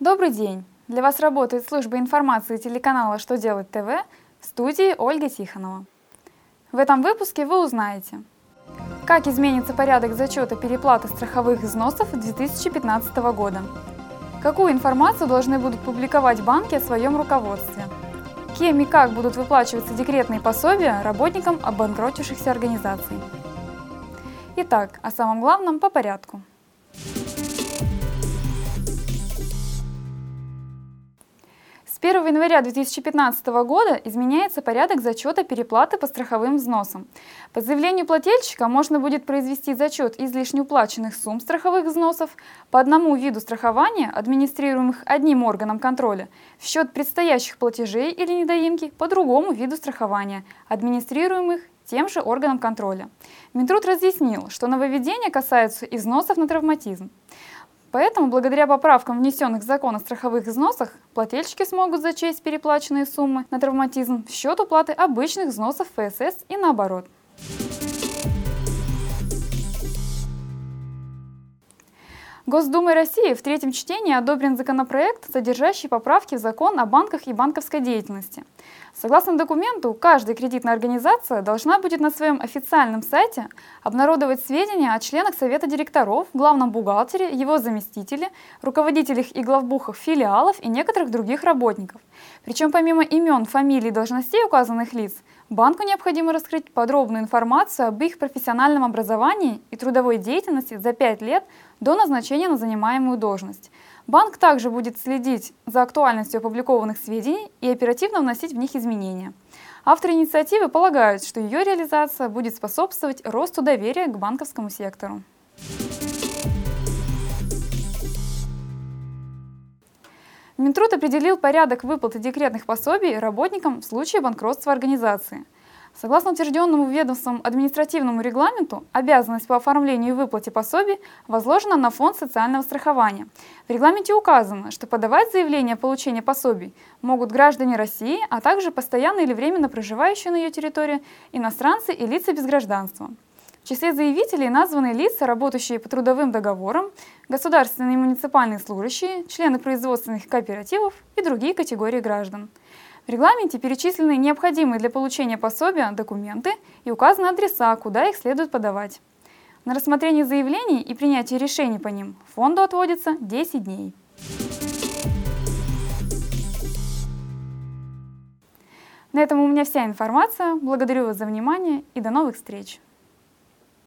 Добрый день! Для вас работает служба информации телеканала «Что делать ТВ» в студии Ольга Тихонова. В этом выпуске вы узнаете, как изменится порядок зачета переплаты страховых взносов 2015 года, какую информацию должны будут публиковать банки о своем руководстве, кем и как будут выплачиваться декретные пособия работникам обанкротившихся организаций. Итак, о самом главном по порядку. С 1 января 2015 года изменяется порядок зачета переплаты по страховым взносам. По заявлению плательщика можно будет произвести зачет излишне уплаченных сумм страховых взносов по одному виду страхования, администрируемых одним органом контроля, в счет предстоящих платежей или недоимки по другому виду страхования, администрируемых тем же органом контроля. Минтруд разъяснил, что нововведения касаются и взносов на травматизм. Поэтому, благодаря поправкам, внесенных в закон о страховых взносах, плательщики смогут зачесть переплаченные суммы на травматизм в счет уплаты обычных взносов ФСС и наоборот. Госдумой России в третьем чтении одобрен законопроект, содержащий поправки в закон о банках и банковской деятельности. Согласно документу, каждая кредитная организация должна будет на своем официальном сайте обнародовать сведения о членах Совета директоров, главном бухгалтере, его заместителе, руководителях и главбухах филиалов и некоторых других работников. Причем помимо имен, фамилий и должностей указанных лиц, банку необходимо раскрыть подробную информацию об их профессиональном образовании и трудовой деятельности за 5 лет до назначения на занимаемую должность. Банк также будет следить за актуальностью опубликованных сведений и оперативно вносить в них изменения. Авторы инициативы полагают, что ее реализация будет способствовать росту доверия к банковскому сектору. Минтруд определил порядок выплаты декретных пособий работникам в случае банкротства организации – Согласно утвержденному ведомством административному регламенту, обязанность по оформлению и выплате пособий возложена на фонд социального страхования. В регламенте указано, что подавать заявление о получении пособий могут граждане России, а также постоянно или временно проживающие на ее территории иностранцы и лица без гражданства. Числе заявителей названы лица, работающие по трудовым договорам, государственные и муниципальные служащие, члены производственных кооперативов и другие категории граждан. В регламенте перечислены необходимые для получения пособия документы и указаны адреса, куда их следует подавать. На рассмотрение заявлений и принятие решений по ним фонду отводится 10 дней. На этом у меня вся информация. Благодарю вас за внимание и до новых встреч!